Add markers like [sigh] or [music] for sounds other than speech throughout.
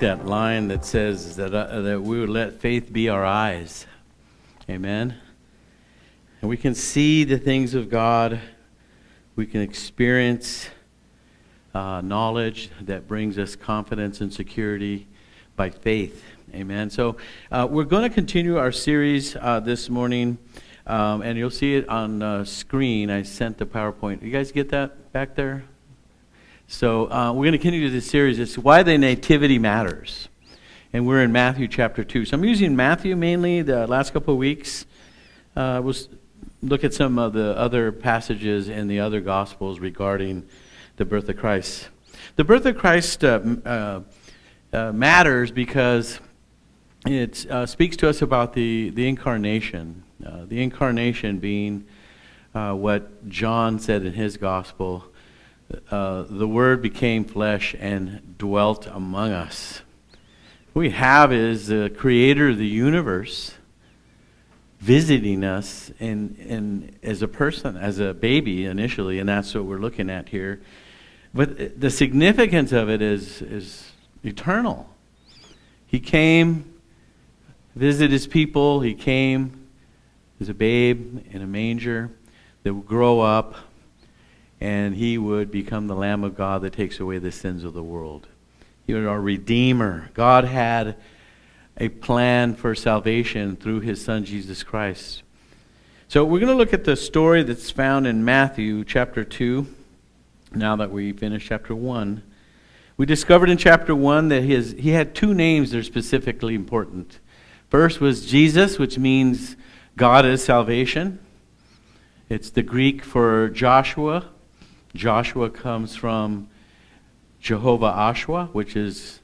that line that says that, uh, that we would let faith be our eyes. Amen. And we can see the things of God. We can experience uh, knowledge that brings us confidence and security by faith. Amen. So uh, we're going to continue our series uh, this morning, um, and you'll see it on uh, screen. I sent the PowerPoint. You guys get that back there? So uh, we're going to continue this series. It's why the nativity matters. And we're in Matthew chapter 2. So I'm using Matthew mainly the last couple of weeks. Uh, we'll look at some of the other passages in the other Gospels regarding the birth of Christ. The birth of Christ uh, uh, uh matters because it uh, speaks to us about the, the incarnation. The incarnation being what John said in his Gospel uh, the Word became flesh and dwelt among us. What we have is the Creator of the universe visiting us in, in, as a person, as a baby initially, and that's what we're looking at here. But the significance of it is, is eternal. He came, visited his people, he came as a babe in a manger that would grow up and he would become the Lamb of God that takes away the sins of the world. He was our Redeemer. God had a plan for salvation through his Son, Jesus Christ. So we're going to look at the story that's found in Matthew chapter 2, now that we finished chapter 1. We discovered in chapter 1 that his, he had two names that are specifically important. First was Jesus, which means God is salvation. It's the Greek for Joshua, Joshua comes from Jehovah Ashwa, which is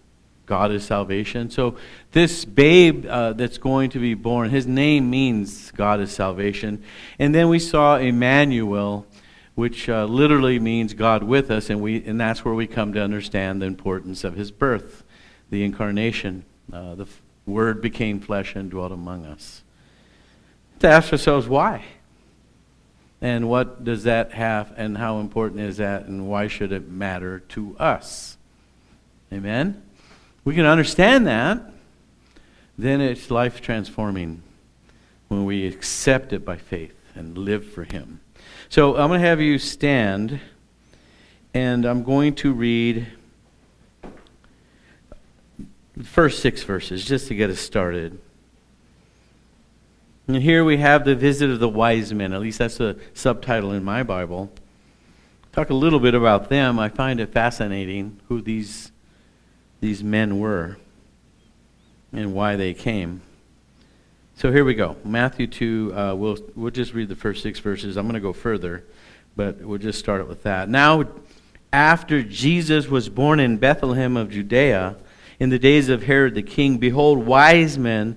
God is salvation. So this babe uh, that's going to be born, his name means God is salvation. And then we saw Emmanuel, which uh, literally means God with us, and we and that's where we come to understand the importance of his birth, the incarnation. Uh, the Word became flesh and dwelt among us. To ask ourselves why. And what does that have, and how important is that, and why should it matter to us? Amen? We can understand that, then it's life transforming when we accept it by faith and live for Him. So I'm going to have you stand, and I'm going to read the first six verses just to get us started. And here we have the visit of the wise men. At least that's the subtitle in my Bible. Talk a little bit about them. I find it fascinating who these, these men were and why they came. So here we go. Matthew 2, uh, we'll, we'll just read the first six verses. I'm going to go further, but we'll just start it with that. Now, after Jesus was born in Bethlehem of Judea, in the days of Herod the king, behold, wise men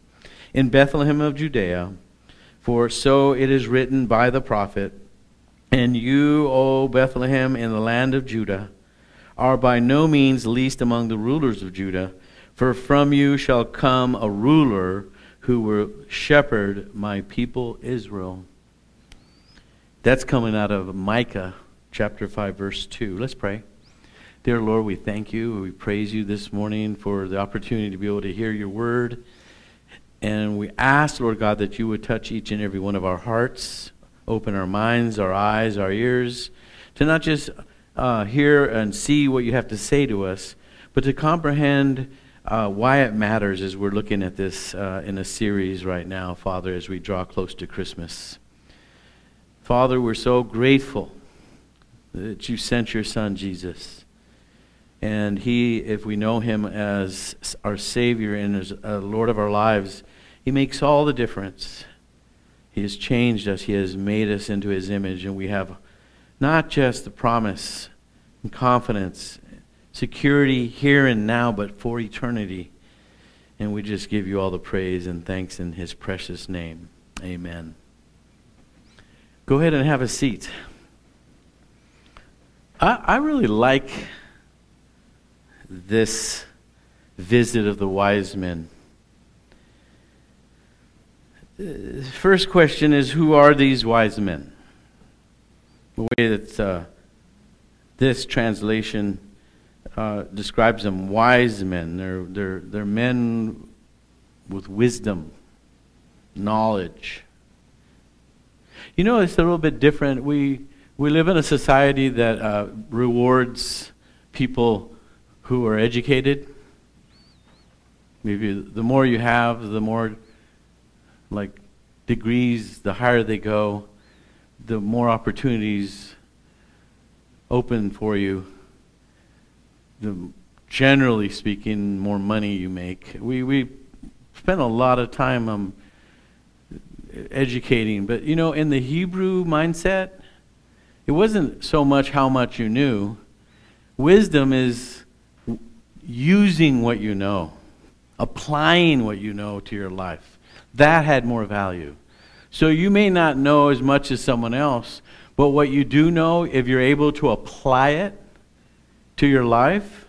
In Bethlehem of Judea, for so it is written by the prophet, And you, O Bethlehem, in the land of Judah, are by no means least among the rulers of Judah, for from you shall come a ruler who will shepherd my people Israel. That's coming out of Micah chapter 5, verse 2. Let's pray. Dear Lord, we thank you. We praise you this morning for the opportunity to be able to hear your word. And we ask, Lord God, that you would touch each and every one of our hearts, open our minds, our eyes, our ears, to not just uh, hear and see what you have to say to us, but to comprehend uh, why it matters as we're looking at this uh, in a series right now, Father, as we draw close to Christmas. Father, we're so grateful that you sent your Son, Jesus and He, if we know Him as our Savior and as uh, Lord of our lives, He makes all the difference. He has changed us, He has made us into His image, and we have not just the promise and confidence, security here and now, but for eternity. And we just give you all the praise and thanks in his precious name. Amen. Go ahead and have a seat. I, I really like this visit of the wise men. First question is Who are these wise men? The way that uh, this translation uh, describes them wise men. They're, they're, they're men with wisdom, knowledge. You know, it's a little bit different. We, we live in a society that uh, rewards people who are educated. Maybe the more you have, the more like degrees, the higher they go, the more opportunities open for you. The generally speaking, more money you make. We we spend a lot of time um, educating, but you know, in the Hebrew mindset, it wasn't so much how much you knew. Wisdom is using what you know, applying what you know to your life. That had more value. So you may not know as much as someone else, but what you do know, if you're able to apply it to your life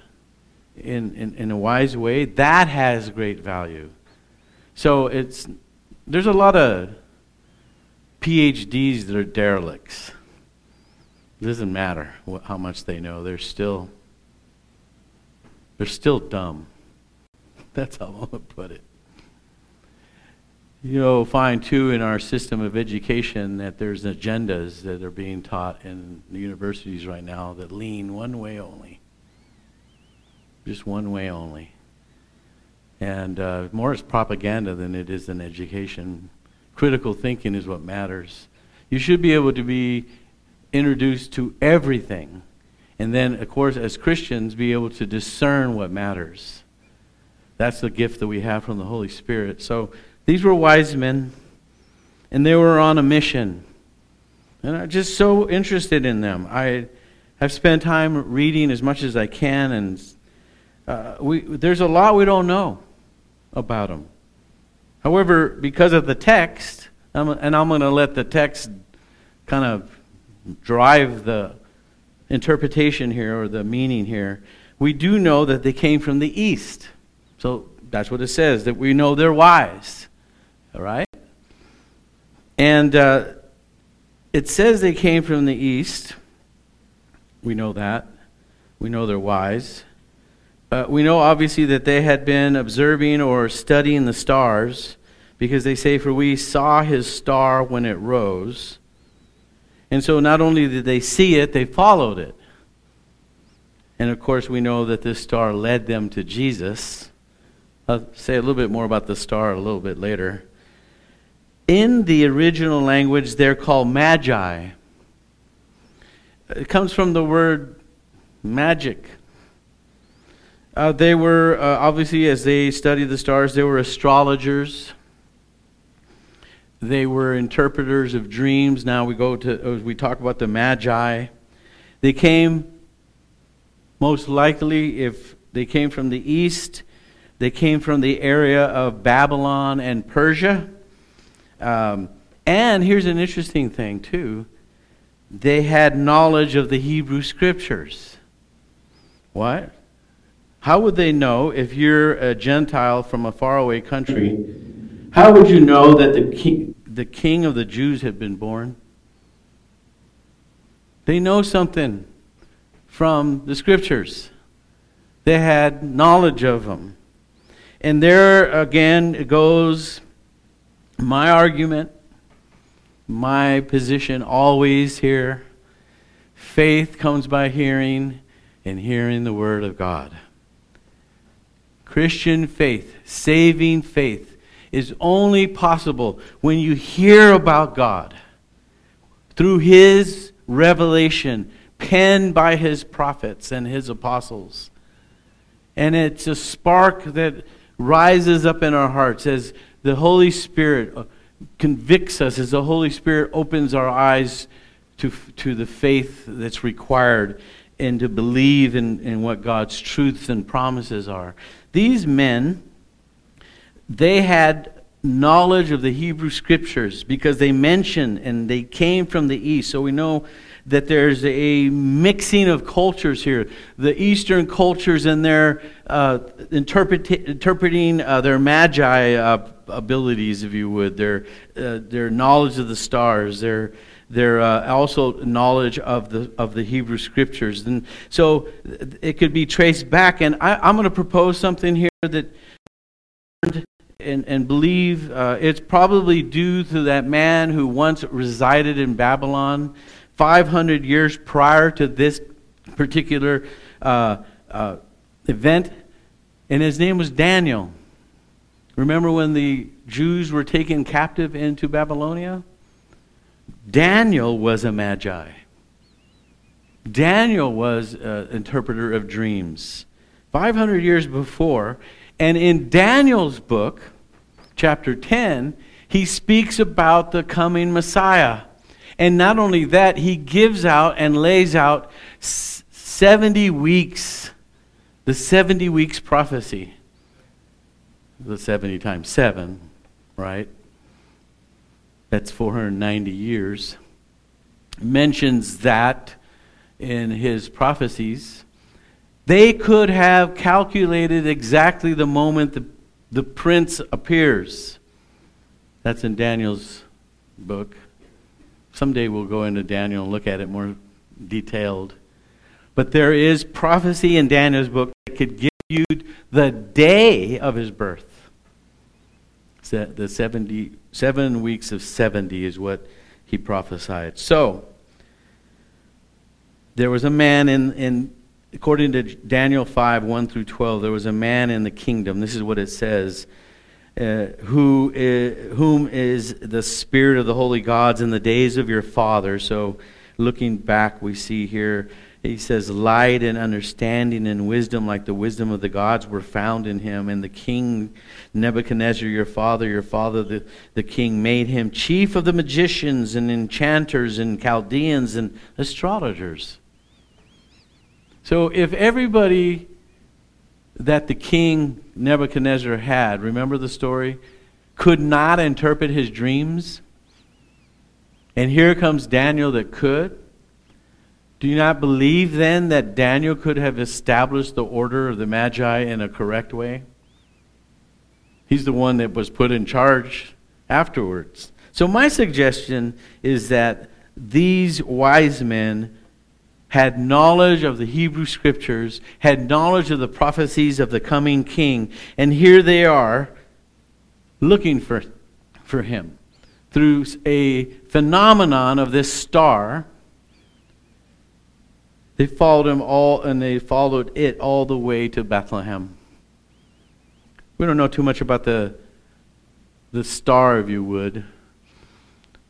in, in, in a wise way, that has great value. So it's there's a lot of PhDs that are derelicts. It doesn't matter what, how much they know; they're still they're still dumb. [laughs] That's how I'm going to put it. You'll find, too, in our system of education that there's agendas that are being taught in the universities right now that lean one way only. Just one way only. And uh, more is propaganda than it is an education. Critical thinking is what matters. You should be able to be introduced to everything and then, of course, as Christians, be able to discern what matters. That's the gift that we have from the Holy Spirit. So these were wise men, and they were on a mission. And I'm just so interested in them. I have spent time reading as much as I can, and uh, we, there's a lot we don't know about them. However, because of the text, I'm, and I'm going to let the text kind of drive the interpretation here or the meaning here, we do know that they came from the east. So that's what it says, that we know they're wise. All right? And uh, it says they came from the east. We know that. We know they're wise. Uh, we know, obviously, that they had been observing or studying the stars because they say, For we saw his star when it rose. And so not only did they see it, they followed it. And of course, we know that this star led them to Jesus. I'll say a little bit more about the star a little bit later. In the original language, they're called magi. It comes from the word magic. Uh, they were, uh, obviously, as they studied the stars, they were astrologers. They were interpreters of dreams. Now we go to, we talk about the Magi. They came, most likely, if they came from the east, they came from the area of Babylon and Persia. Um, and here's an interesting thing, too. They had knowledge of the Hebrew scriptures. What? How would they know if you're a Gentile from a faraway country? How would you know that the king, the king of the Jews had been born? They know something from the scriptures. They had knowledge of them. And there again goes my argument, my position always here. Faith comes by hearing, and hearing the Word of God. Christian faith, saving faith, is only possible when you hear about God through His revelation, penned by His prophets and His apostles. And it's a spark that rises up in our hearts as the Holy Spirit uh, convicts us, as the Holy Spirit opens our eyes to, to the faith that's required and to believe in, in what God's truths and promises are. These men they had knowledge of the Hebrew scriptures because they mention and they came from the east. So we know that there's a mixing of cultures here. The Eastern cultures and their uh, interpret- interpreting uh, their magi uh, abilities, if you would, their, uh, their knowledge of the stars, their, their uh, also knowledge of the, of the Hebrew scriptures. And so it could be traced back. And I, I'm going to propose something here that and, and believe uh, it's probably due to that man who once resided in Babylon 500 years prior to this particular uh, uh, event, and his name was Daniel. Remember when the Jews were taken captive into Babylonia? Daniel was a magi. Daniel was an interpreter of dreams. 500 years before, and in Daniel's book, chapter 10, he speaks about the coming Messiah. And not only that, he gives out and lays out 70 weeks, the 70 weeks prophecy. The 70 times 7, right? That's 490 years. Mentions that in his prophecies. They could have calculated exactly the moment the, the prince appears. That's in Daniel's book. Someday we'll go into Daniel and look at it more detailed. But there is prophecy in Daniel's book that could give you the day of his birth. The 70, seven weeks of 70 is what he prophesied. So, there was a man in, in according to Daniel 5 1 through 12, there was a man in the kingdom. This is what it says. Uh, who is, whom is the spirit of the holy gods in the days of your father. So, looking back, we see here he says, Light and understanding and wisdom, like the wisdom of the gods, were found in him. And the king Nebuchadnezzar, your father, your father, the, the king, made him chief of the magicians and enchanters and Chaldeans and astrologers. So, if everybody that the king Nebuchadnezzar had, remember the story, could not interpret his dreams, and here comes Daniel that could, do you not believe then that Daniel could have established the order of the Magi in a correct way? He's the one that was put in charge afterwards. So, my suggestion is that these wise men had knowledge of the Hebrew scriptures, had knowledge of the prophecies of the coming king, and here they are looking for, for him through a phenomenon of this star. They followed him all, and they followed it all the way to Bethlehem. We don't know too much about the, the star, if you would.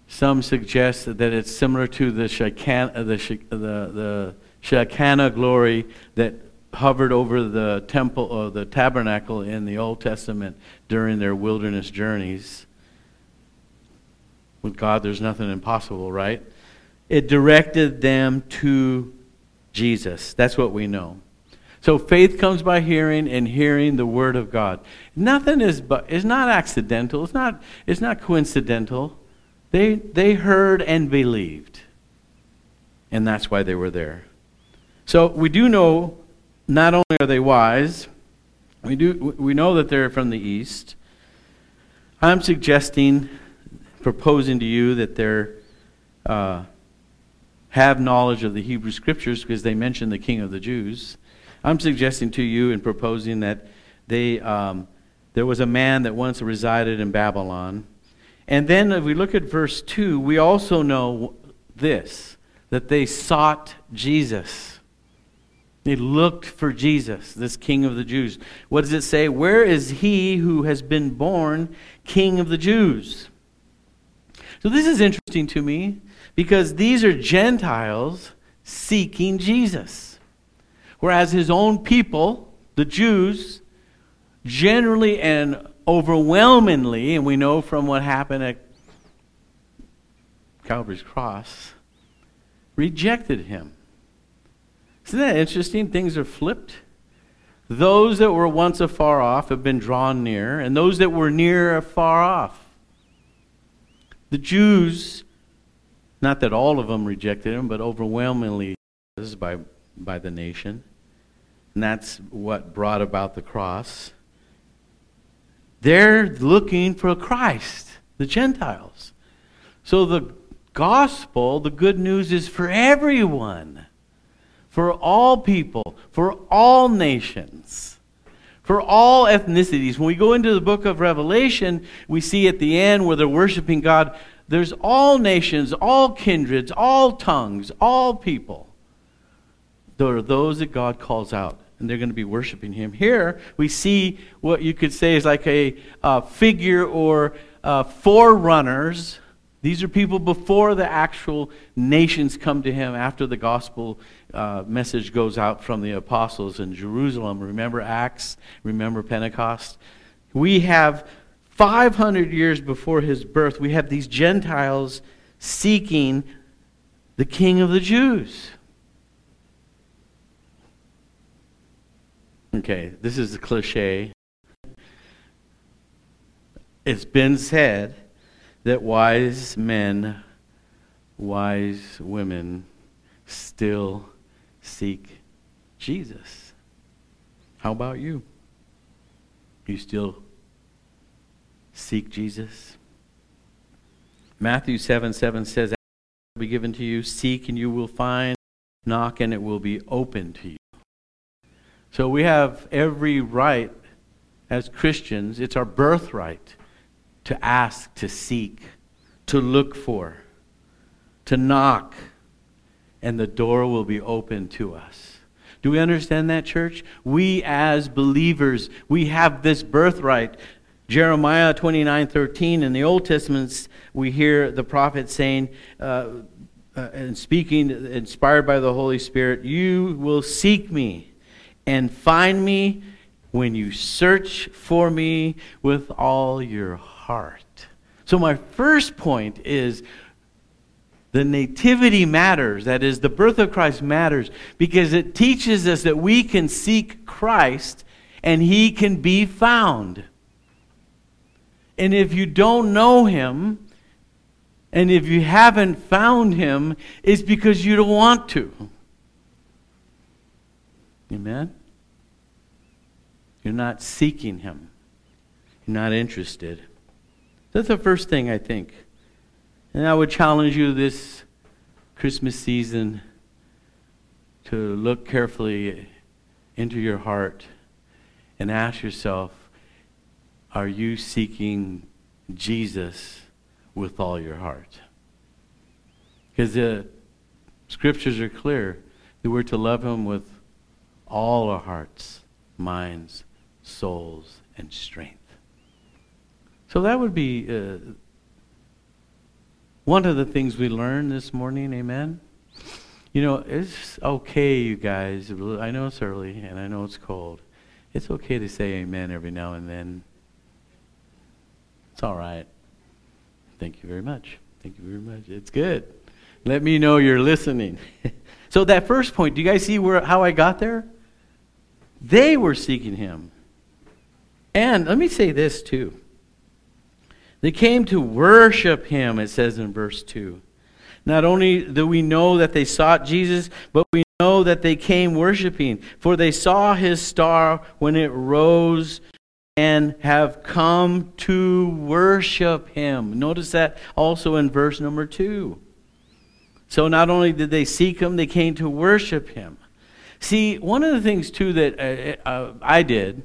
Some suggest that it's similar to the Shekinah, uh, the, uh, the, the Shekinah glory that hovered over the temple or the tabernacle in the Old Testament during their wilderness journeys. With God, there's nothing impossible, right? It directed them to Jesus. That's what we know. So faith comes by hearing and hearing the word of God. Nothing is but it's not accidental. It's not it's not coincidental. They, they heard and believed. And that's why they were there. So we do know not only are they wise, we, do, we know that they're from the east. I'm suggesting, proposing to you that they uh, have knowledge of the Hebrew Scriptures because they mention the King of the Jews. I'm suggesting to you and proposing that they, um, there was a man that once resided in Babylon and then if we look at verse 2, we also know this that they sought Jesus. They looked for Jesus, this King of the Jews. What does it say? Where is he who has been born King of the Jews? So this is interesting to me because these are Gentiles seeking Jesus. Whereas his own people, the Jews, generally and overwhelmingly, and we know from what happened at Calvary's cross, rejected him. Isn't that interesting? Things are flipped. those that were once afar off have been drawn near, and those that were near are far off. The Jews, not that all of them rejected him, but overwhelmingly by, by the nation. And that's what brought about the cross. They're looking for Christ, the Gentiles. So the gospel, the good news is for everyone, for all people, for all nations, for all ethnicities. When we go into the book of Revelation, we see at the end where they're worshiping God, there's all nations, all kindreds, all tongues, all people. There are those that God calls out and they're going to be worshiping him. Here, we see what you could say is like a figure or uh, forerunners. These are people before the actual nations come to him after the gospel uh, message goes out from the apostles in Jerusalem. Remember Acts? Remember Pentecost? We have 500 years before his birth, we have these Gentiles seeking the king of the Jews. Okay, this is a cliche. It's been said that wise men, wise women still seek Jesus. How about you? You still seek Jesus? Matthew 7 7 says, will be given to you, seek and you will find, knock and it will be open to you. So we have every right as Christians, it's our birthright to ask, to seek, to look for, to knock, and the door will be open to us. Do we understand that, church? We as believers, we have this birthright. Jeremiah 29 13, in the Old Testament, we hear the prophet saying, uh, uh, and speaking, inspired by the Holy Spirit, You will seek me and find me when you search for me with all your heart. So, my first point is the nativity matters. That is, the birth of Christ matters because it teaches us that we can seek Christ and he can be found. And if you don't know him, and if you haven't found him, it's because you don't want to. Amen? You're not seeking Him, you're not interested. That's the first thing I think. And I would challenge you this Christmas season to look carefully into your heart and ask yourself are you seeking Jesus with all your heart? Because the scriptures are clear that we're to love Him with all our hearts, minds, souls, and strength. So that would be uh, one of the things we learned this morning, amen? You know, it's okay, you guys. I know it's early and I know it's cold. It's okay to say amen every now and then. It's all right. Thank you very much. Thank you very much. It's good. Let me know you're listening. [laughs] so that first point, do you guys see where how I got there? They were seeking him. And let me say this too. They came to worship him, it says in verse 2. Not only do we know that they sought Jesus, but we know that they came worshiping. For they saw his star when it rose and have come to worship him. Notice that also in verse number 2. So not only did they seek him, they came to worship him. See, one of the things, too, that uh, uh, I did,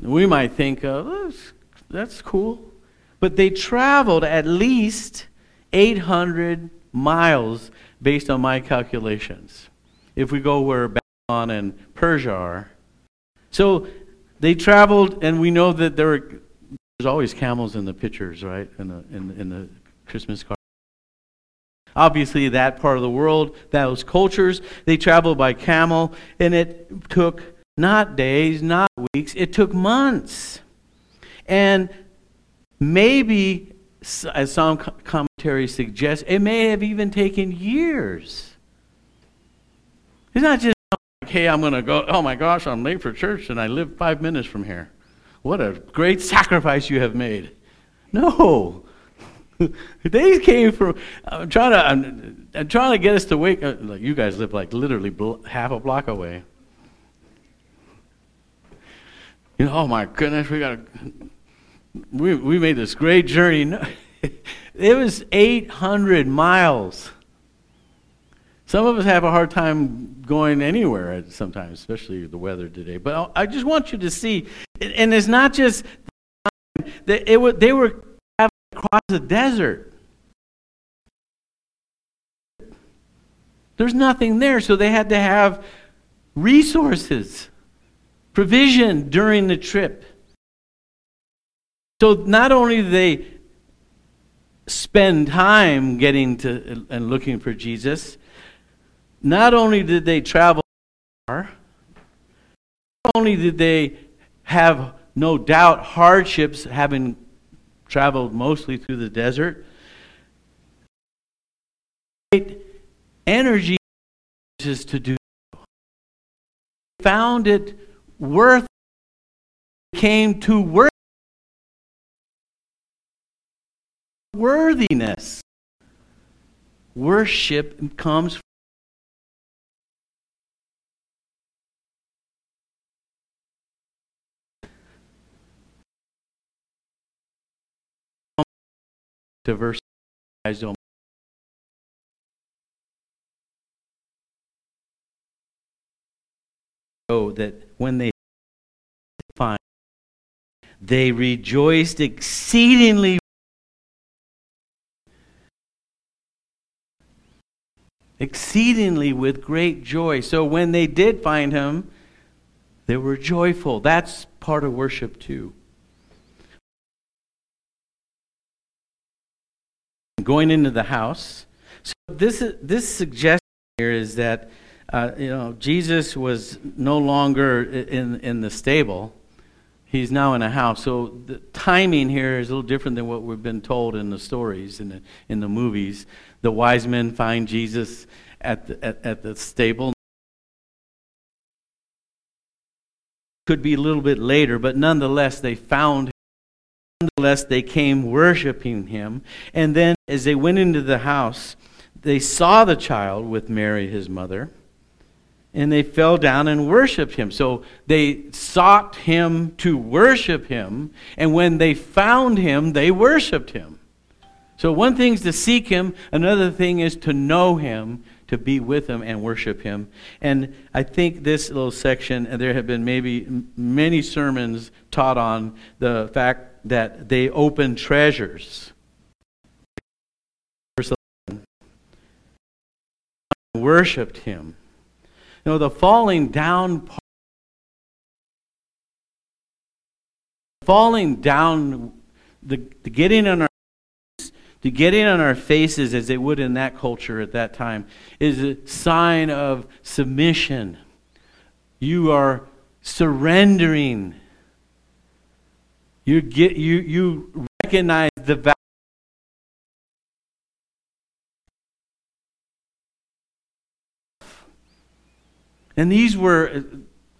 we might think, oh, that's, that's cool. But they traveled at least 800 miles based on my calculations. If we go where Babylon and Persia are. So they traveled, and we know that there were, there's always camels in the pictures, right? In the, in, in the Christmas card. Obviously, that part of the world, those cultures, they traveled by camel, and it took not days, not weeks, it took months. And maybe, as some commentaries suggest, it may have even taken years. It's not just hey, I'm going to go, oh my gosh, I'm late for church and I live five minutes from here. What a great [laughs] sacrifice you have made. No. [laughs] they came from, I'm trying to, I'm, I'm, trying to get us to wake up. Like you guys live like literally bl- half a block away. You know, oh my goodness, we got we, we made this great journey. [laughs] It was 800 miles. Some of us have a hard time going anywhere sometimes, especially the weather today. But I just want you to see, and it's not just that it, they were traveling across the desert. There's nothing there, so they had to have resources, provision during the trip. So not only do they spend time getting to and looking for Jesus, not only did they travel far, not only did they have no doubt hardships having traveled mostly through the desert, energy is to do so. Found it worth came to worth worthiness. Worship comes diverse know oh, that when they find they rejoiced exceedingly. Exceedingly with great joy. So when they did find him they were joyful. That's part of worship too going into the house. So this this suggestion here is that uh, you know Jesus was no longer in in the stable; he's now in a house. So the timing here is a little different than what we've been told in the stories in the in the movies. The wise men find Jesus at the, at, at the stable. Could be a little bit later, but nonetheless, they found Nonetheless, they came worshiping him. And then, as they went into the house, they saw the child with Mary, his mother, and they fell down and worshiped him. So they sought him to worship him, and when they found him, they worshiped him. So one thing is to seek him, another thing is to know him, to be with him and worship him. And I think this little section, and there have been maybe many sermons taught on the fact that they opened treasures. Verse 11. Worshipped him. You know, the falling down part, falling down, the, the getting on our to getting on our faces as they would in that culture at that time is a sign of submission. You are surrendering you, get, you, you recognize the value. And these were,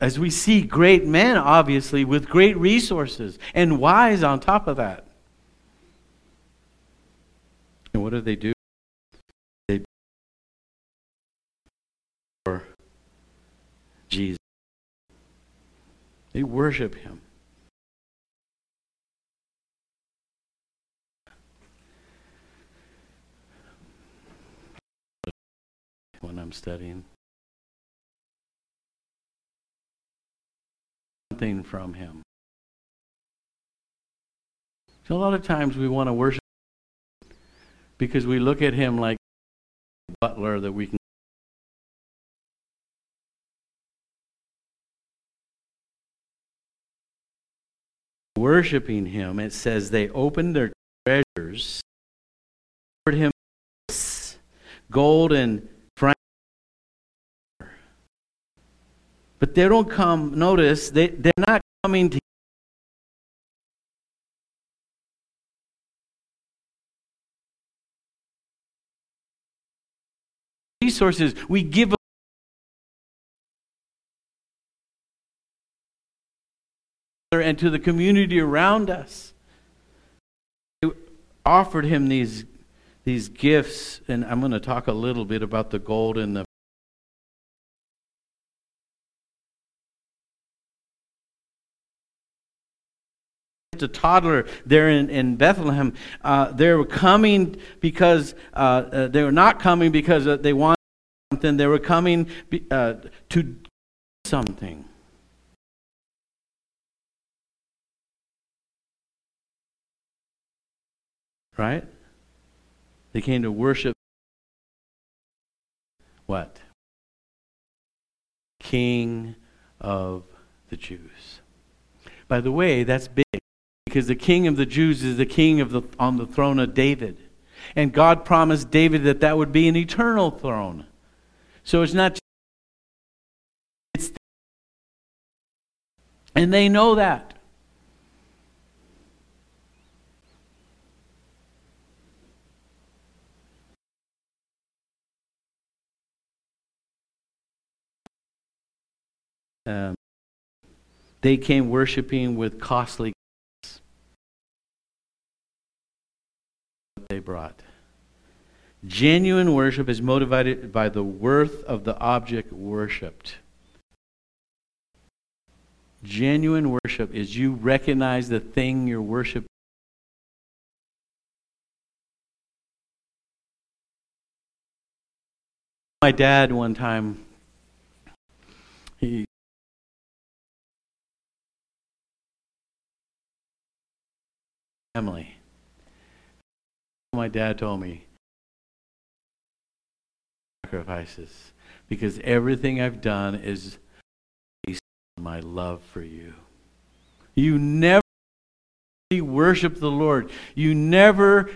as we see, great men, obviously, with great resources and wise on top of that. And what do they do? They for Jesus. They worship him. When I'm studying. Something from Him. So a lot of times we want to worship because we look at Him like a butler that we can. Worshipping Him, it says they opened their treasures, offered Him gold and But they don't come, notice, they, they're not coming to resources. We give and to the community around us. They offered him these, these gifts, and I'm going to talk a little bit about the gold and the a toddler there in, in Bethlehem. Uh, they were coming because uh, uh, they were not coming because uh, they wanted something. They were coming be, uh, to something. Right? They came to worship what? King of the Jews. By the way, that's big because the king of the Jews is the king of the, on the throne of David. And God promised David that that would be an eternal throne. So it's not it's and they know that. Um, they came worshiping with costly gifts. They brought. Genuine worship is motivated by the worth of the object worshiped. Genuine worship is you recognize the thing you're worshiping. My dad, one time, he family. My dad told me sacrifices because everything I've done is based on my love for you. You never worship the Lord. You never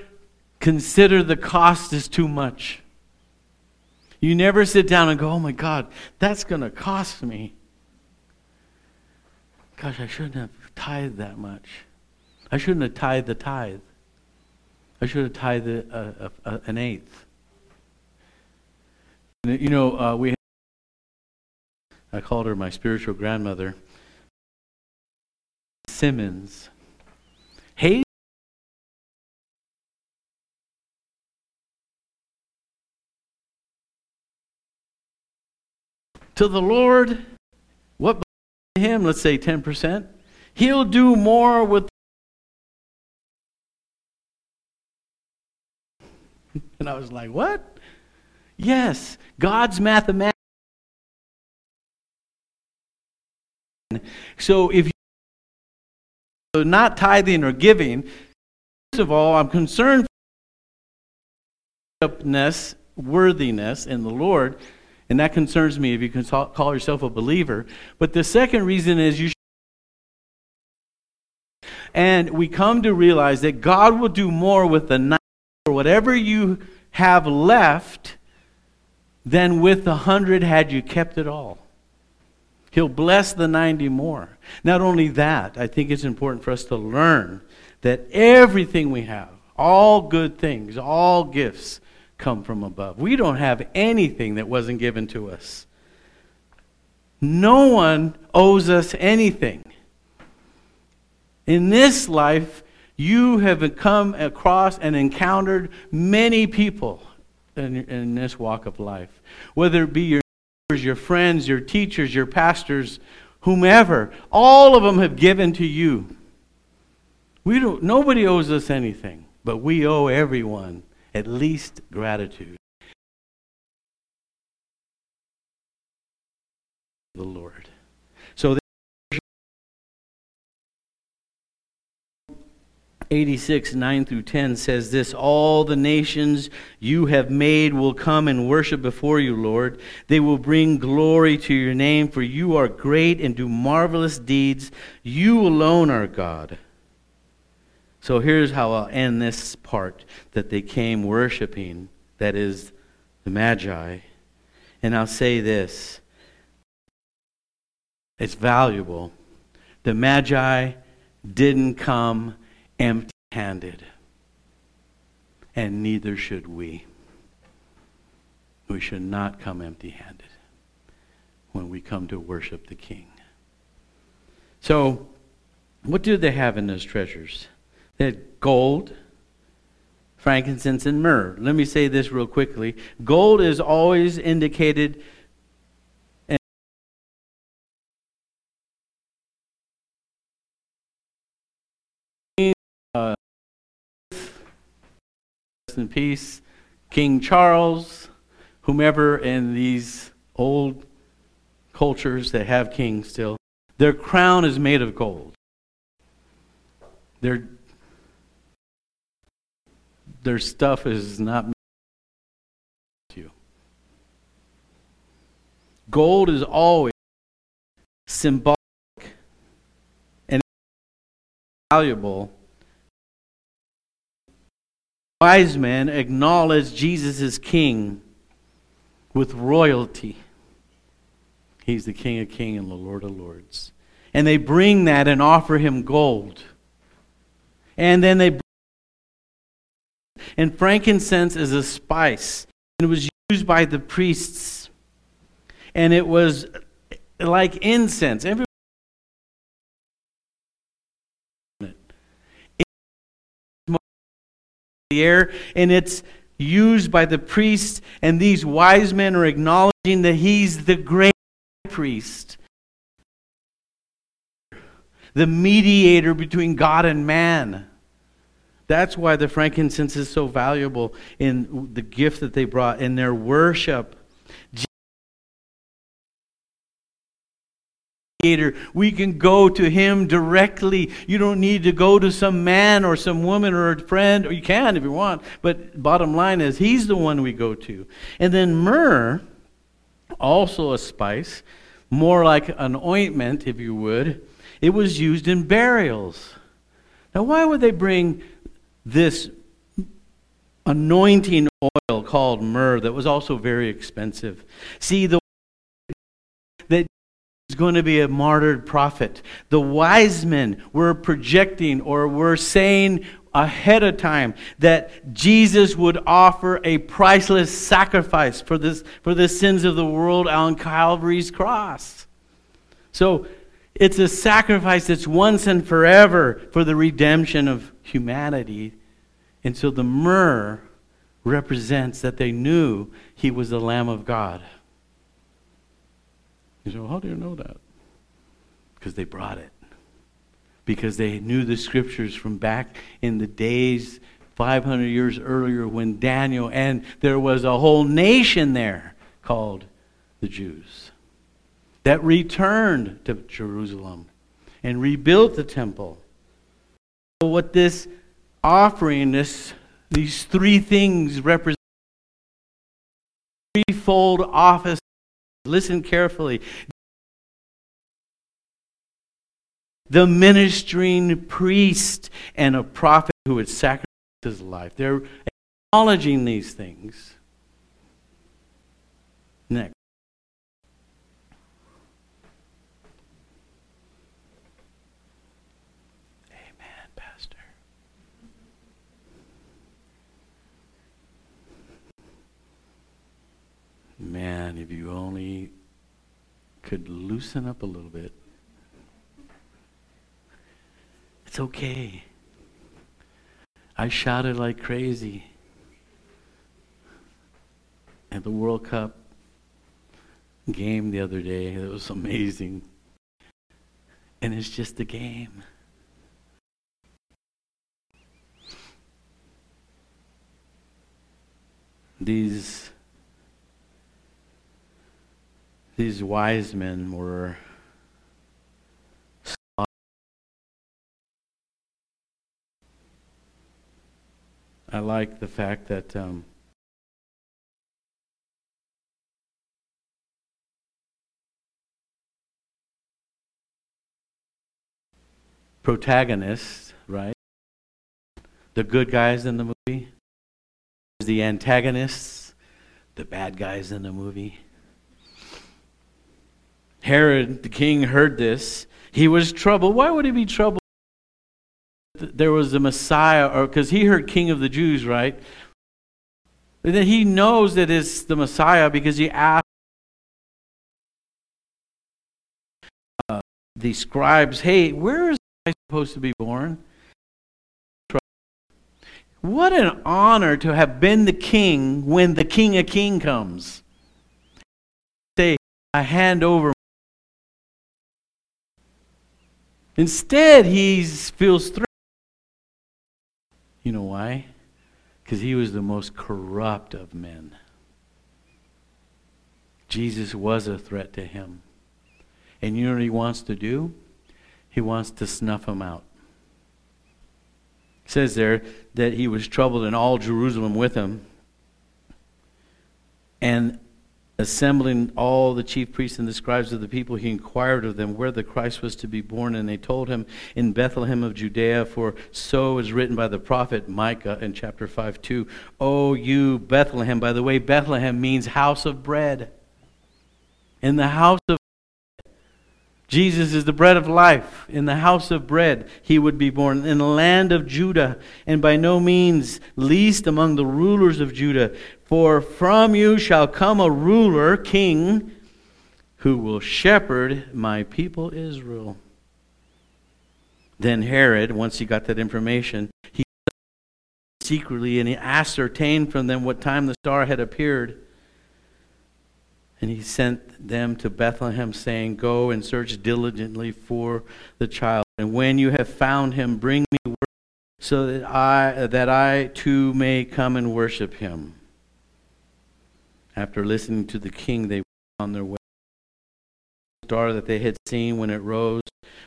consider the cost is too much. You never sit down and go, oh my God, that's going to cost me. Gosh, I shouldn't have tithed that much. I shouldn't have tithed the tithe. I should have tithed a, a, a, an eighth. You know, uh, we. I called her my spiritual grandmother, Simmons. Hey. To the Lord, what him? Let's say ten percent. He'll do more with [laughs] And I was like, what? Yes, God's mathematics. So if you're not tithing or giving, first of all, I'm concerned for worthiness in the Lord, and that concerns me if you can call yourself a believer. But the second reason is you and we come to realize that God will do more with the or whatever you have left than with the hundred had you kept it all. He'll bless the 90 more. Not only that, I think it's important for us to learn that everything we have, all good things, all gifts, come from above. We don't have anything that wasn't given to us. No one owes us anything. In this life, you have come across and encountered many people in, in this walk of life, whether it be your neighbors, your friends, your teachers, your pastors, whomever. All of them have given to you. We don't, nobody owes us anything, but we owe everyone at least gratitude. The Lord. 86, 9 through 10 says this All the nations you have made will come and worship before you, Lord. They will bring glory to your name, for you are great and do marvelous deeds. You alone are God. So here's how I'll end this part that they came worshiping, that is the Magi. And I'll say this it's valuable. The Magi didn't come empty handed. And neither should we. We should not come empty handed when we come to worship the King. So, What did they have in those treasures? They had gold, frankincense, and myrrh. Let me say this real quickly. Gold is always indicated in peace, King Charles, whomever in these old cultures that have kings still, their crown is made of gold. Their, their stuff is not you. Gold is always symbolic and valuable wise men acknowledge Jesus as king with royalty. He's the King of Kings and the Lord of Lords. And they bring that and offer him gold. And then they and frankincense is a spice. And it was used by the priests. And it was like incense. Every the air, and it's used by the priests, and these wise men are acknowledging that he's the great priest, the mediator between God and man. That's why the frankincense is so valuable in the gift that they brought in their worship. We can go to him directly. You don't need to go to some man or some woman or a friend, or you can if you want. But bottom line is, he's the one we go to. And then myrrh, also a spice, more like an ointment, if you would. It was used in burials. Now, why would they bring this anointing oil called myrrh that was also very expensive? See, the going to be a martyred prophet. The wise men were projecting or were saying ahead of time that Jesus would offer a priceless sacrifice for, this, for the sins of the world on Calvary's cross. So it's a sacrifice that's once and forever for the redemption of humanity. And so the myrrh represents that they knew he was the Lamb of God. You say, well, how do you know that? Because they brought it. Because they knew the scriptures from back in the days 500 years earlier when Daniel, and there was a whole nation there called the Jews that returned to Jerusalem and rebuilt the temple. So what this offering, this, these three things represent threefold office Listen carefully. The ministering priest and a prophet who would sacrifice his life. They're acknowledging these things. Man, if you only could loosen up a little bit. It's okay. I shouted like crazy at the World Cup game the other day. It was amazing. And it's just a game. These these wise men were I like the fact that um, protagonists, right? The good guys in the movie, the antagonists, the bad guys in the movie. Herod, the king, heard this. He was troubled. Why would he be troubled? There was a Messiah, or because he heard King of the Jews, right? And then he knows that it's the Messiah because he asked uh, the scribes, "Hey, where is I supposed to be born? What an honor to have been the king when the king of king comes. Say, I hand over. Instead, he feels threatened. You know why? Because he was the most corrupt of men. Jesus was a threat to him. And you know what he wants to do? He wants to snuff him out. It says there that he was troubled in all Jerusalem with him. And assembling all the chief priests and the scribes of the people, he inquired of them where the Christ was to be born. And they told him, In Bethlehem of Judea, for so is written by the prophet Micah in chapter 5 2. Oh, you Bethlehem. By the way, Bethlehem means house of bread. In the house of Jesus is the bread of life. In the house of bread, he would be born. In the land of Judah, and by no means least among the rulers of Judah. For from you shall come a ruler, king, who will shepherd my people Israel. Then Herod, once he got that information, he secretly and he ascertained from them what time the star had appeared. And he sent them to Bethlehem, saying, Go and search diligently for the child. And when you have found him, bring me word so that I, that I too may come and worship him. After listening to the king, they went on their way. The star that they had seen when it rose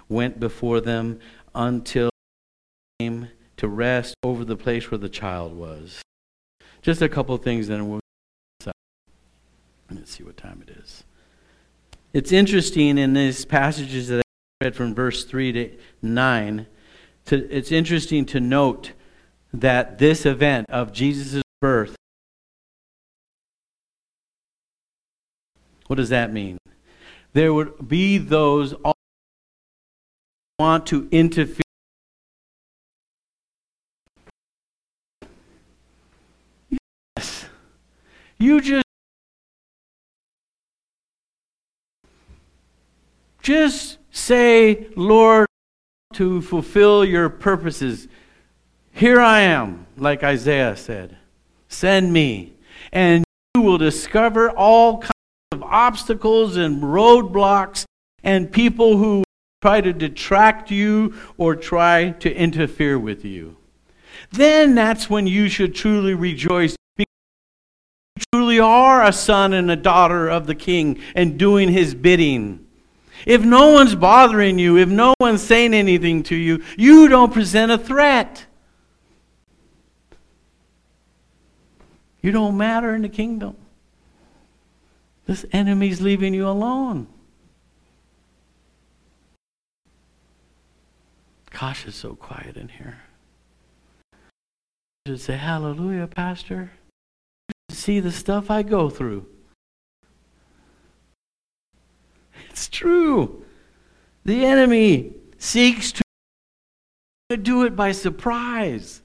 went before them until it came to rest over the place where the child was. Just a couple things, then we'll Let's see what time it is. It's interesting in these passages that I read from verse 3 to 9, to, it's interesting to note that this event of Jesus' birth, what does that mean? There would be those want to interfere. Yes. You just Just say, Lord, to fulfill your purposes. Here I am, like Isaiah said. Send me. And you will discover all kinds obstacles and roadblocks and people who try to detract you or try to interfere with you. Then that's when you should truly rejoice because you truly are a son and a daughter of the king and doing his bidding. If no one's bothering you, if no one's saying anything to you, you don't present a threat. You don't matter in the kingdom. This enemy's leaving you alone. Gosh, it's so quiet in here. You should say, Hallelujah, Pastor. See the stuff I go through. It's true. The enemy seeks to do it by surprise.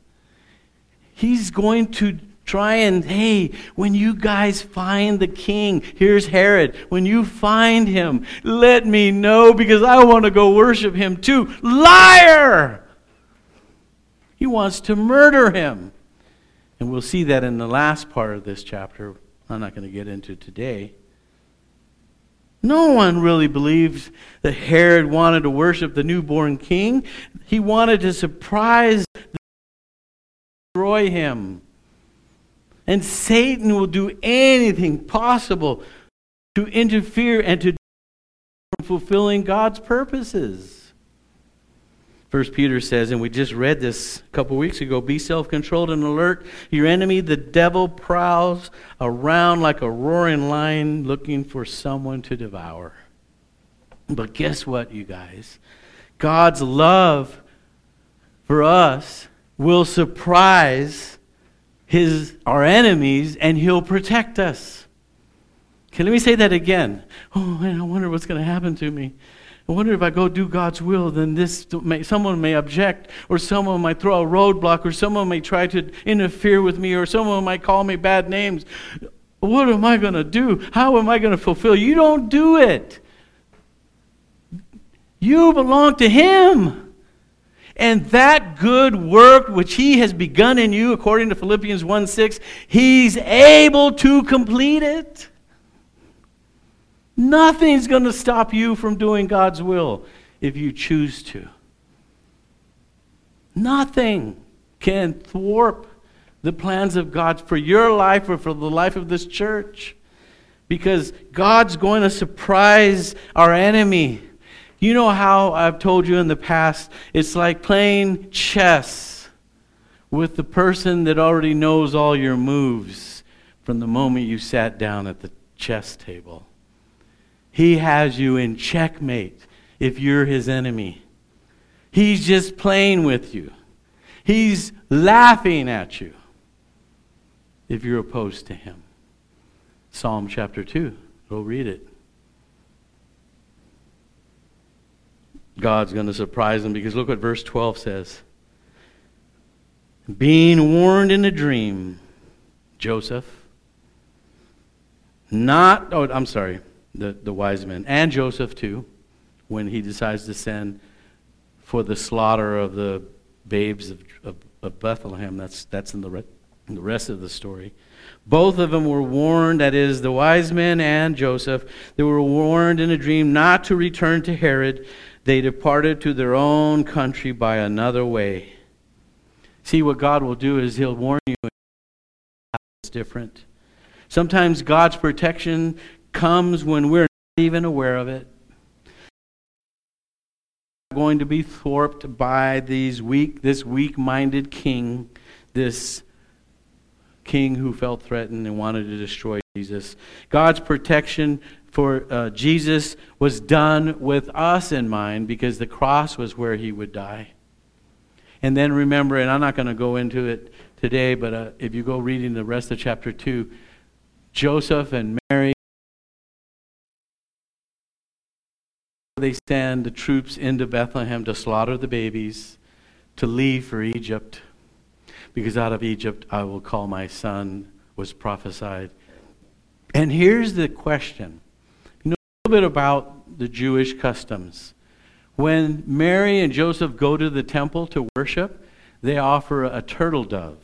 He's going to try and, hey, when you guys find the king, here's Herod. When you find him, let me know because I want to go worship him too. Liar! He wants to murder him. And we'll see that in the last part of this chapter. I'm not going to get into today. No one really believed that Herod wanted to worship the newborn king. He wanted to surprise, destroy him. And Satan will do anything possible to interfere and to from fulfilling God's purposes. First Peter says, and we just read this a couple weeks ago be self controlled and alert. Your enemy, the devil, prowls around like a roaring lion looking for someone to devour. But guess what, you guys? God's love for us will surprise his, our enemies and he'll protect us. Okay, let me say that again. Oh, man, I wonder what's going to happen to me. I wonder if I go do God's will, then this may, someone may object, or someone might throw a roadblock, or someone may try to interfere with me, or someone might call me bad names. What am I going to do? How am I going to fulfill? You don't do it. You belong to Him. And that good work which he has begun in you, according to Philippians 1 6, he's able to complete it. Nothing's going to stop you from doing God's will if you choose to. Nothing can thwart the plans of God for your life or for the life of this church. Because God's going to surprise our enemy. You know how I've told you in the past, it's like playing chess with the person that already knows all your moves from the moment you sat down at the chess table. He has you in checkmate if you're his enemy. He's just playing with you. He's laughing at you if you're opposed to him. Psalm chapter 2. Go read it. God's going to surprise them because look what verse 12 says. Being warned in a dream, Joseph, not, oh, I'm sorry, the, the wise men, and Joseph too, when he decides to send for the slaughter of the babes of, of, of Bethlehem. That's, that's in the, re- in the rest of the story. Both of them were warned, that is, the wise men and Joseph, they were warned in a dream not to return to Herod. They departed to their own country by another way. See, what God will do is He'll warn you. It's different. Sometimes God's protection comes when we're not even aware of it. Going to be thwarted by these weak, this weak-minded king, this king who felt threatened and wanted to destroy Jesus. God's protection for uh, Jesus was done with us in mind because the cross was where he would die. And then remember, and I'm not going to go into it today, but uh, if you go reading the rest of chapter 2, Joseph and Mary they send the troops into Bethlehem to slaughter the babies, to leave for Egypt, because out of Egypt I will call my son, was prophesied. And here's the question you know a little bit about the Jewish customs. When Mary and Joseph go to the temple to worship, they offer a turtle dove.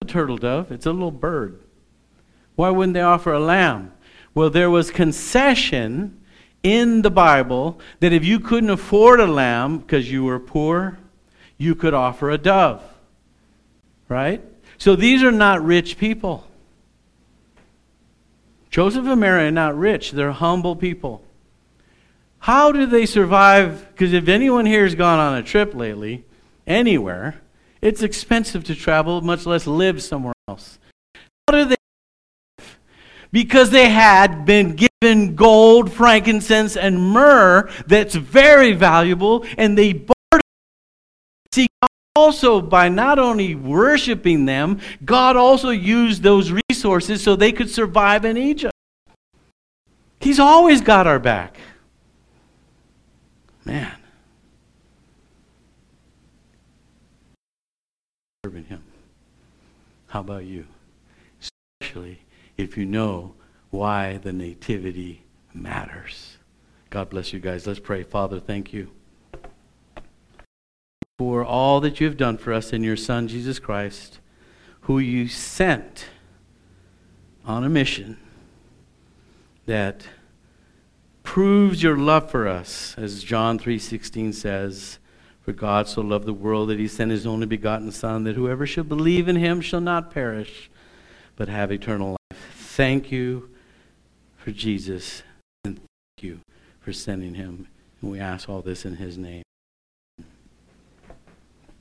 A turtle dove, it's a little bird. Why wouldn't they offer a lamb? Well, there was concession in the Bible that if you couldn't afford a lamb because you were poor, you could offer a dove. Right? So these are not rich people. Joseph and Mary are not rich, they're humble people. How do they survive? Because if anyone here has gone on a trip lately, anywhere, it's expensive to travel, much less live somewhere else. How do they because they had been given gold, frankincense, and myrrh that's very valuable, and they also, by not only worshiping them, God also used those resources so they could survive in Egypt. He's always got our back. Man. Serving Him. How about you? Especially if you know why the nativity matters. God bless you guys. Let's pray. Father, thank you for all that you have done for us in your Son, Jesus Christ, who you sent on a mission that proves your love for us, as John 3.16 says, For God so loved the world that he sent his only begotten Son, that whoever shall believe in him shall not perish, but have eternal life. Thank you for Jesus, and thank you for sending him. And we ask all this in his name.